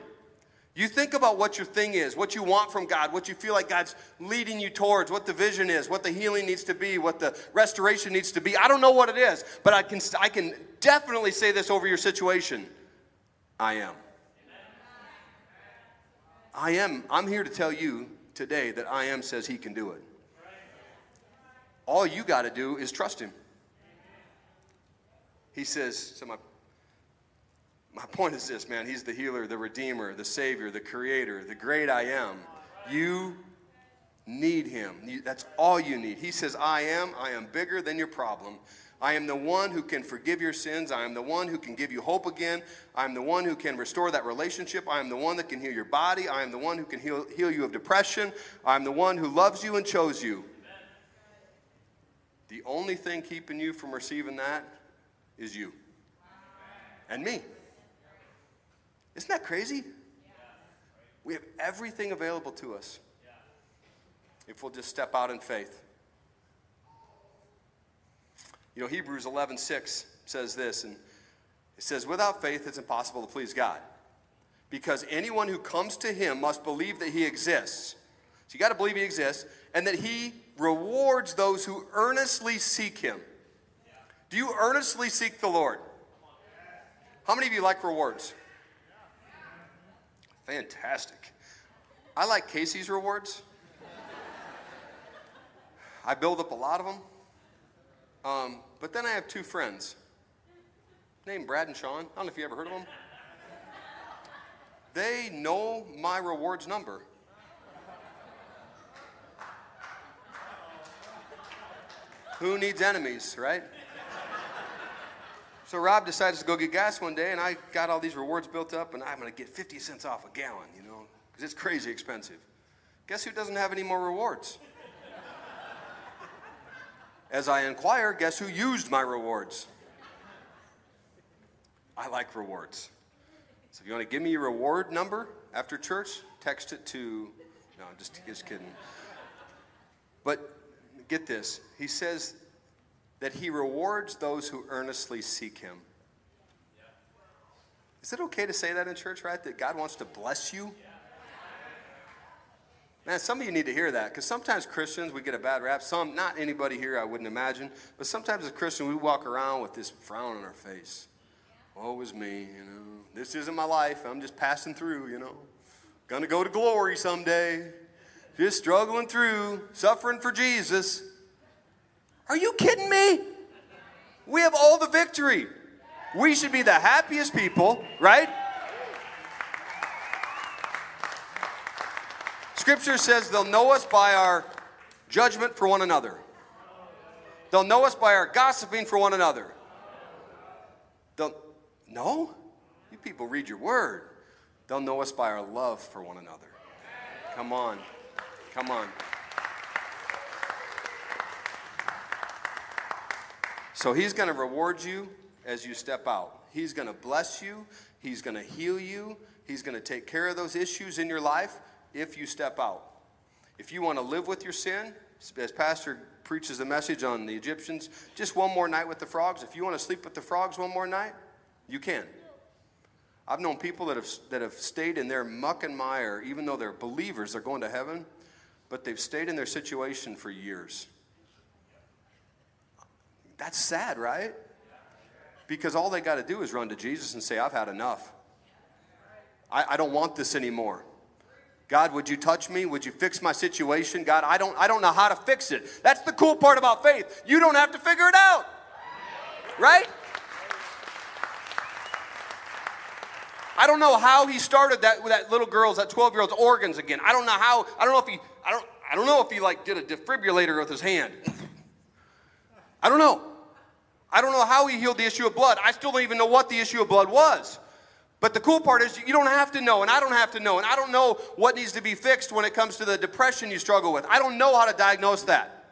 you think about what your thing is, what you want from God, what you feel like God's leading you towards, what the vision is, what the healing needs to be, what the restoration needs to be. I don't know what it is, but I can, I can definitely say this over your situation I am. I am. I'm here to tell you today that I am says he can do it. All you got to do is trust Him. He says, so my, my point is this, man. He's the healer, the redeemer, the savior, the creator, the great I am. You need him. That's all you need. He says, I am. I am bigger than your problem. I am the one who can forgive your sins. I am the one who can give you hope again. I am the one who can restore that relationship. I am the one that can heal your body. I am the one who can heal, heal you of depression. I am the one who loves you and chose you. The only thing keeping you from receiving that is you and me. Isn't that crazy? We have everything available to us if we'll just step out in faith. You know, Hebrews 11 6 says this, and it says, Without faith, it's impossible to please God. Because anyone who comes to him must believe that he exists. So you got to believe he exists, and that he rewards those who earnestly seek him. Do you earnestly seek the Lord? How many of you like rewards? Fantastic. I like Casey's rewards. I build up a lot of them. Um, but then I have two friends named Brad and Sean. I don't know if you ever heard of them. They know my rewards number. Who needs enemies, right? So Rob decides to go get gas one day, and I got all these rewards built up, and I'm going to get 50 cents off a gallon, you know, because it's crazy expensive. Guess who doesn't have any more rewards? As I inquire, guess who used my rewards? I like rewards. So if you want to give me your reward number after church, text it to, no, I'm just, just kidding. But get this. He says that he rewards those who earnestly seek him. Is it okay to say that in church, right? That God wants to bless you? Man, some of you need to hear that because sometimes Christians, we get a bad rap. Some, not anybody here, I wouldn't imagine, but sometimes as a Christian, we walk around with this frown on our face. Woe is me, you know. This isn't my life. I'm just passing through, you know. Gonna go to glory someday. Just struggling through, suffering for Jesus. Are you kidding me? We have all the victory. We should be the happiest people, right? Scripture says they'll know us by our judgment for one another. They'll know us by our gossiping for one another. They'll, no? You people read your word. They'll know us by our love for one another. Come on. Come on. So he's going to reward you as you step out. He's going to bless you. He's going to heal you. He's going to take care of those issues in your life if you step out. If you want to live with your sin, as Pastor preaches the message on the Egyptians, just one more night with the frogs. If you want to sleep with the frogs one more night, you can. I've known people that have, that have stayed in their muck and mire, even though they're believers, they're going to heaven, but they've stayed in their situation for years. That's sad, right? Because all they got to do is run to Jesus and say, I've had enough. I, I don't want this anymore. God, would you touch me? Would you fix my situation? God, I don't, I don't know how to fix it. That's the cool part about faith. You don't have to figure it out. Right? I don't know how he started that with that little girl's, that 12 year old's organs again. I don't know how, I don't know if he, I don't, I don't know if he like did a defibrillator with his hand. I don't know. I don't know how he healed the issue of blood. I still don't even know what the issue of blood was. But the cool part is you don't have to know, and I don't have to know, and I don't know what needs to be fixed when it comes to the depression you struggle with. I don't know how to diagnose that.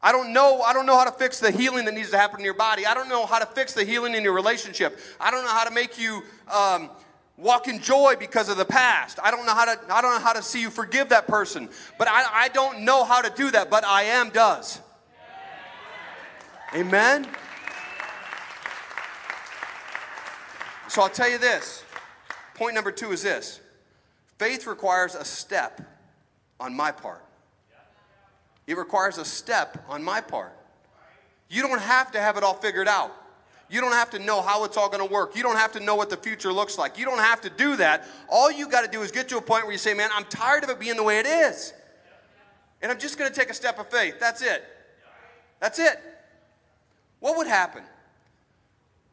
I don't know, I don't know how to fix the healing that needs to happen in your body. I don't know how to fix the healing in your relationship. I don't know how to make you um, walk in joy because of the past. I don't know how to, I don't know how to see you forgive that person. But I, I don't know how to do that, but I am does. Amen. So I'll tell you this. Point number two is this faith requires a step on my part. It requires a step on my part. You don't have to have it all figured out. You don't have to know how it's all going to work. You don't have to know what the future looks like. You don't have to do that. All you got to do is get to a point where you say, Man, I'm tired of it being the way it is. And I'm just going to take a step of faith. That's it. That's it. What would happen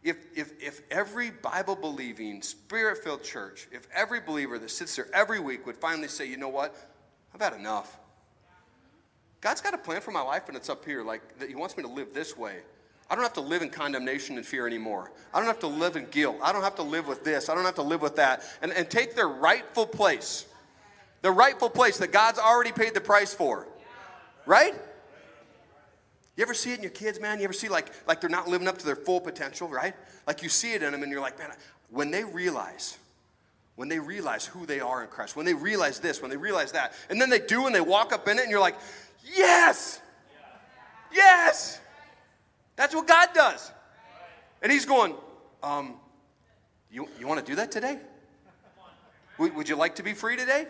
if, if, if every Bible believing, spirit filled church, if every believer that sits there every week would finally say, you know what? I've had enough. God's got a plan for my life, and it's up here. Like, that He wants me to live this way. I don't have to live in condemnation and fear anymore. I don't have to live in guilt. I don't have to live with this. I don't have to live with that. And, and take their rightful place. The rightful place that God's already paid the price for. Right? You ever see it in your kids, man? You ever see like, like they're not living up to their full potential, right? Like you see it in them and you're like, man, when they realize, when they realize who they are in Christ, when they realize this, when they realize that, and then they do and they walk up in it and you're like, yes, yes. That's what God does. And He's going, um, you, you want to do that today? Would, you like to be free today?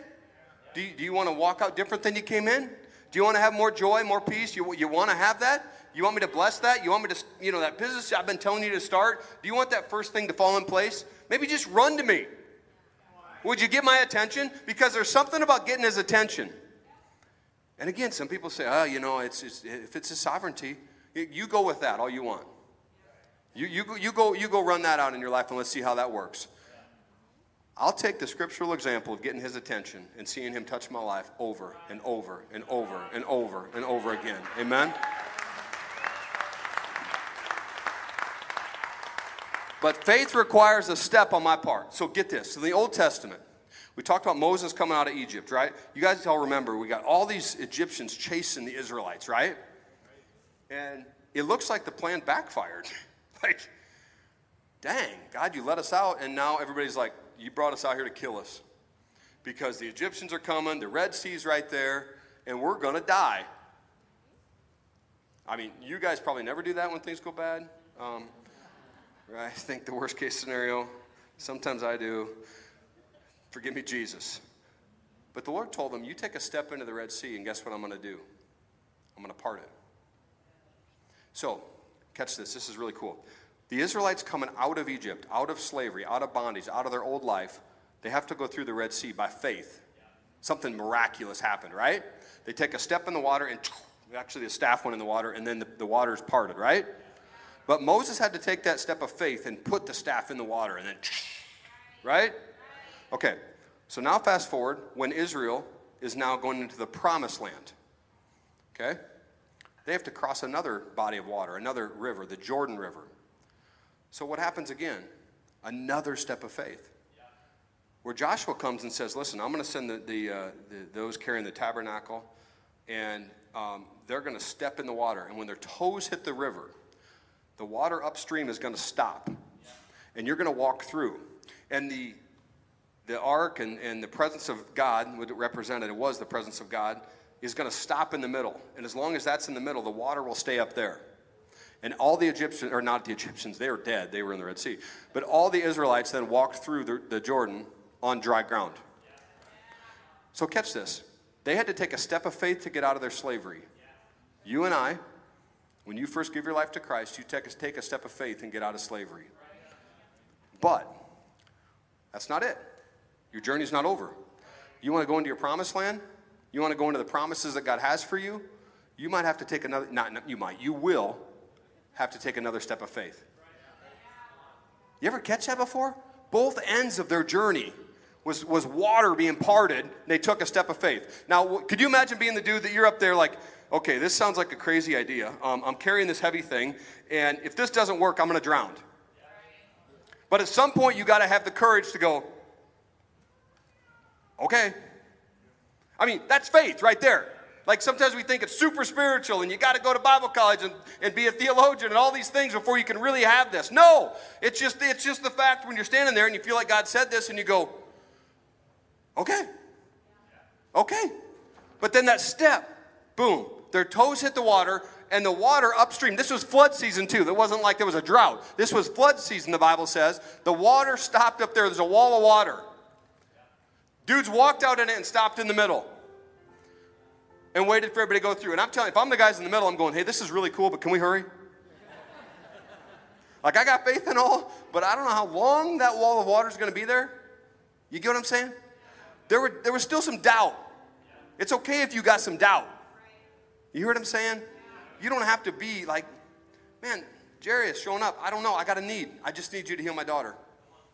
Do you, do you want to walk out different than you came in? Do you want to have more joy, more peace? You, you want to have that? You want me to bless that? You want me to, you know, that business I've been telling you to start? Do you want that first thing to fall in place? Maybe just run to me. Would you get my attention? Because there's something about getting his attention. And again, some people say, oh, you know, it's, it's if it's his sovereignty, you go with that all you want. You, you, you, go, you go run that out in your life and let's see how that works. I'll take the scriptural example of getting his attention and seeing him touch my life over and over and over and over and over again. Amen? But faith requires a step on my part. So get this. So the Old Testament, we talked about Moses coming out of Egypt, right? You guys all remember we got all these Egyptians chasing the Israelites, right? And it looks like the plan backfired. like, dang, God, you let us out, and now everybody's like, you brought us out here to kill us because the Egyptians are coming, the Red Sea's right there, and we're going to die. I mean, you guys probably never do that when things go bad. Um. I think the worst case scenario, sometimes I do. Forgive me, Jesus. But the Lord told them, You take a step into the Red Sea, and guess what I'm going to do? I'm going to part it. So, catch this. This is really cool. The Israelites coming out of Egypt, out of slavery, out of bondage, out of their old life, they have to go through the Red Sea by faith. Something miraculous happened, right? They take a step in the water, and actually the staff went in the water, and then the, the water is parted, right? But Moses had to take that step of faith and put the staff in the water, and then, right? Okay, so now fast forward when Israel is now going into the promised land. Okay? They have to cross another body of water, another river, the Jordan River. So what happens again? Another step of faith. Where Joshua comes and says, Listen, I'm going to send the, the, uh, the, those carrying the tabernacle, and um, they're going to step in the water. And when their toes hit the river, the water upstream is going to stop. And you're going to walk through. And the, the ark and, and the presence of God, what it represented, it was the presence of God, is going to stop in the middle. And as long as that's in the middle, the water will stay up there. And all the Egyptians, or not the Egyptians, they were dead, they were in the Red Sea. But all the Israelites then walked through the, the Jordan on dry ground. So catch this. They had to take a step of faith to get out of their slavery. You and I, when you first give your life to Christ, you take a, take a step of faith and get out of slavery. But that's not it. Your journey's not over. You want to go into your promised land? You want to go into the promises that God has for you? You might have to take another, not you might, you will have to take another step of faith. You ever catch that before? Both ends of their journey was, was water being parted. They took a step of faith. Now, could you imagine being the dude that you're up there like, okay, this sounds like a crazy idea. Um, I'm carrying this heavy thing, and if this doesn't work, I'm going to drown. But at some point, you got to have the courage to go, okay. I mean, that's faith right there. Like sometimes we think it's super spiritual and you got to go to Bible college and, and be a theologian and all these things before you can really have this. No, it's just, it's just the fact when you're standing there and you feel like God said this and you go, okay, okay. But then that step, boom, their toes hit the water and the water upstream. This was flood season too. It wasn't like there was a drought. This was flood season, the Bible says. The water stopped up there. There's a wall of water. Dudes walked out in it and stopped in the middle and waited for everybody to go through. And I'm telling you, if I'm the guys in the middle, I'm going, hey, this is really cool, but can we hurry? like, I got faith and all, but I don't know how long that wall of water is going to be there. You get what I'm saying? There, were, there was still some doubt. It's okay if you got some doubt. You hear what I'm saying? You don't have to be like, man, Jairus showing up. I don't know. I got a need. I just need you to heal my daughter.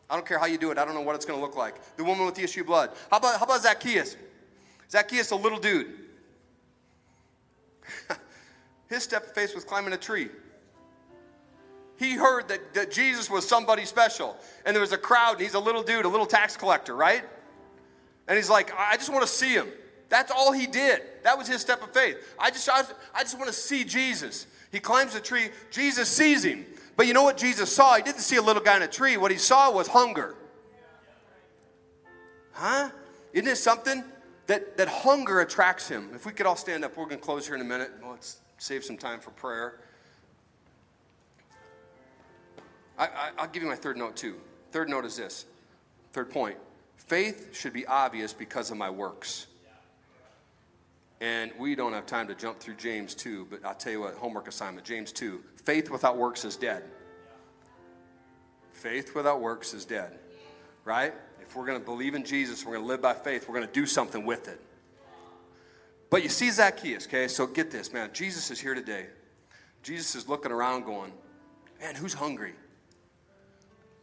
I don't care how you do it. I don't know what it's going to look like. The woman with the issue of blood. How about, how about Zacchaeus? Zacchaeus, a little dude. His step of faith was climbing a tree. He heard that, that Jesus was somebody special. And there was a crowd, and he's a little dude, a little tax collector, right? And he's like, I just want to see him. That's all he did. That was his step of faith. I just, I, I just want to see Jesus. He climbs the tree. Jesus sees him. But you know what Jesus saw? He didn't see a little guy in a tree. What he saw was hunger. Huh? Isn't it something? That, that hunger attracts him. If we could all stand up, we're going to close here in a minute. Let's save some time for prayer. I, will give you my third note too. Third note is this. Third point. Faith should be obvious because of my works. And we don't have time to jump through James 2, but I'll tell you what, homework assignment, James 2. Faith without works is dead. Faith without works is dead. Right? If we're going to believe in Jesus, we're going to live by faith, we're going to do something with it. But you see Zacchaeus, okay? So get this, man. Jesus is here today. Jesus is looking around going, man, who's hungry?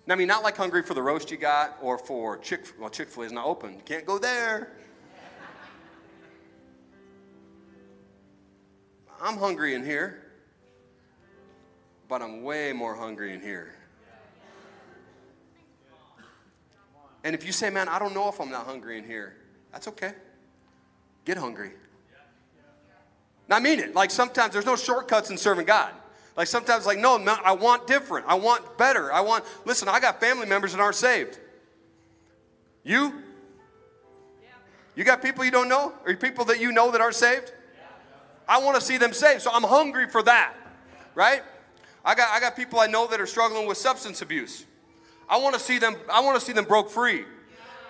Now, I mean, not like hungry for the roast you got or for Chick well, Chick fil A is not open. You can't go there. I'm hungry in here, but I'm way more hungry in here. And if you say, man, I don't know if I'm not hungry in here, that's okay. Get hungry. I mean it. Like sometimes there's no shortcuts in serving God. Like sometimes, like, no, no, I want different. I want better. I want, listen, I got family members that aren't saved. You? You got people you don't know? Or people that you know that aren't saved? I want to see them saved. So I'm hungry for that, right? I got, I got people I know that are struggling with substance abuse. I want to see them, I want to see them broke free.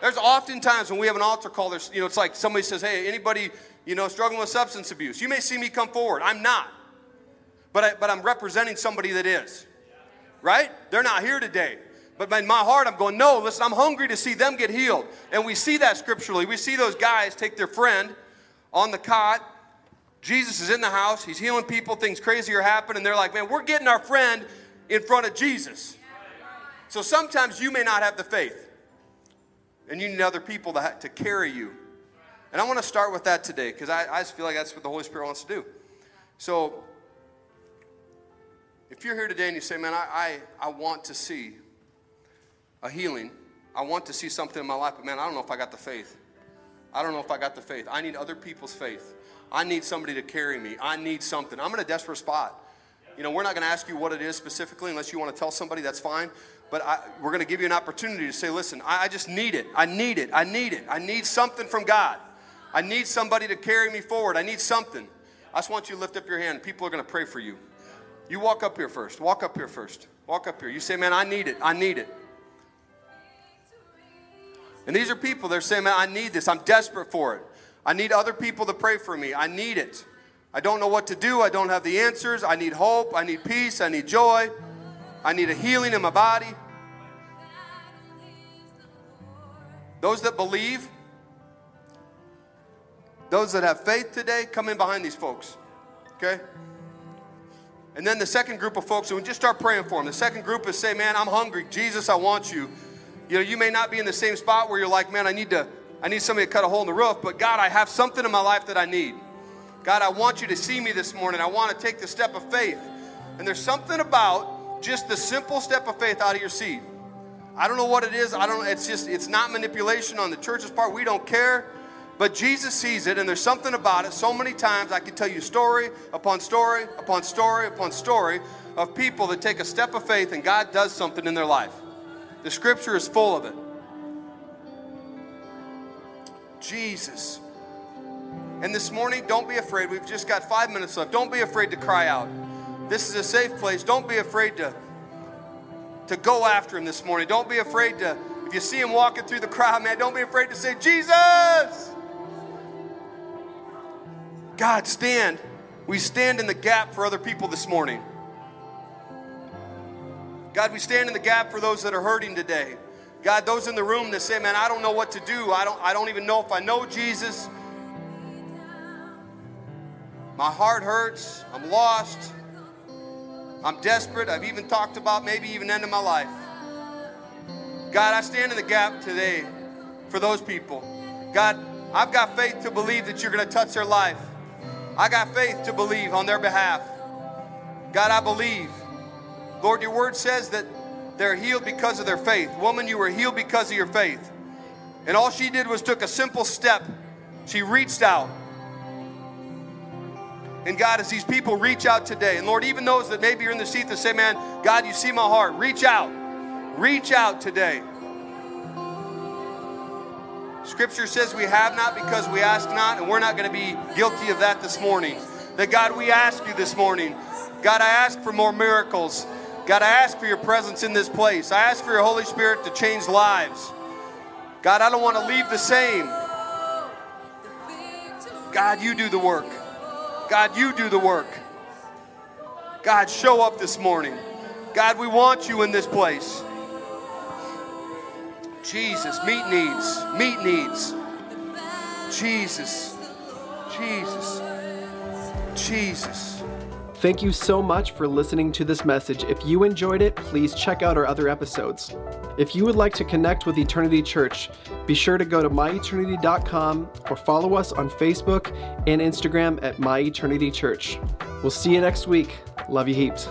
There's often times when we have an altar call, there's, you know, it's like somebody says, hey, anybody, you know, struggling with substance abuse, you may see me come forward. I'm not but, I, but I'm representing somebody that is. Right? They're not here today. But in my heart, I'm going, no, listen, I'm hungry to see them get healed. And we see that scripturally. We see those guys take their friend on the cot. Jesus is in the house. He's healing people. Things crazy are happening. And they're like, man, we're getting our friend in front of Jesus. So sometimes you may not have the faith. And you need other people to, to carry you. And I want to start with that today because I, I just feel like that's what the Holy Spirit wants to do. So if you're here today and you say, man, I, I, I want to see a healing, I want to see something in my life, but man, I don't know if I got the faith. I don't know if I got the faith. I need other people's faith. I need somebody to carry me. I need something. I'm in a desperate spot. You know, we're not going to ask you what it is specifically unless you want to tell somebody, that's fine. But I, we're going to give you an opportunity to say, listen, I, I just need it. I need it. I need it. I need something from God. I need somebody to carry me forward. I need something. I just want you to lift up your hand. People are going to pray for you. You walk up here first. Walk up here first. Walk up here. You say, man, I need it. I need it. And these are people, they're saying, man, I need this. I'm desperate for it. I need other people to pray for me. I need it. I don't know what to do. I don't have the answers. I need hope. I need peace. I need joy. I need a healing in my body. Those that believe, those that have faith today, come in behind these folks. Okay? And then the second group of folks, and we just start praying for them. The second group is say, man, I'm hungry. Jesus, I want you. You know, you may not be in the same spot where you're like, man, I need to, I need somebody to cut a hole in the roof, but God, I have something in my life that I need. God, I want you to see me this morning. I want to take the step of faith. And there's something about just the simple step of faith out of your seat. I don't know what it is. I don't it's just it's not manipulation on the church's part. We don't care. But Jesus sees it, and there's something about it. So many times I can tell you story upon story upon story upon story of people that take a step of faith and God does something in their life. The scripture is full of it. Jesus. And this morning, don't be afraid. We've just got five minutes left. Don't be afraid to cry out. This is a safe place. Don't be afraid to, to go after him this morning. Don't be afraid to, if you see him walking through the crowd, man, don't be afraid to say, Jesus! God, stand. We stand in the gap for other people this morning. God, we stand in the gap for those that are hurting today. God, those in the room that say, man, I don't know what to do. I don't, I don't even know if I know Jesus. My heart hurts. I'm lost. I'm desperate. I've even talked about maybe even ending my life. God, I stand in the gap today for those people. God, I've got faith to believe that you're going to touch their life. I got faith to believe on their behalf. God, I believe. Lord, your word says that they're healed because of their faith. Woman, you were healed because of your faith. And all she did was took a simple step. She reached out. And God, as these people reach out today, and Lord, even those that maybe you're in the seat that say, Man, God, you see my heart, reach out. Reach out today. Scripture says we have not because we ask not, and we're not going to be guilty of that this morning. That God, we ask you this morning. God, I ask for more miracles. God, I ask for your presence in this place. I ask for your Holy Spirit to change lives. God, I don't want to leave the same. God, you do the work. God, you do the work. God, show up this morning. God, we want you in this place. Jesus, meet needs, meet needs. Jesus, Jesus, Jesus. Thank you so much for listening to this message. If you enjoyed it, please check out our other episodes. If you would like to connect with Eternity Church, be sure to go to myeternity.com or follow us on Facebook and Instagram at My Eternity Church. We'll see you next week. Love you heaps.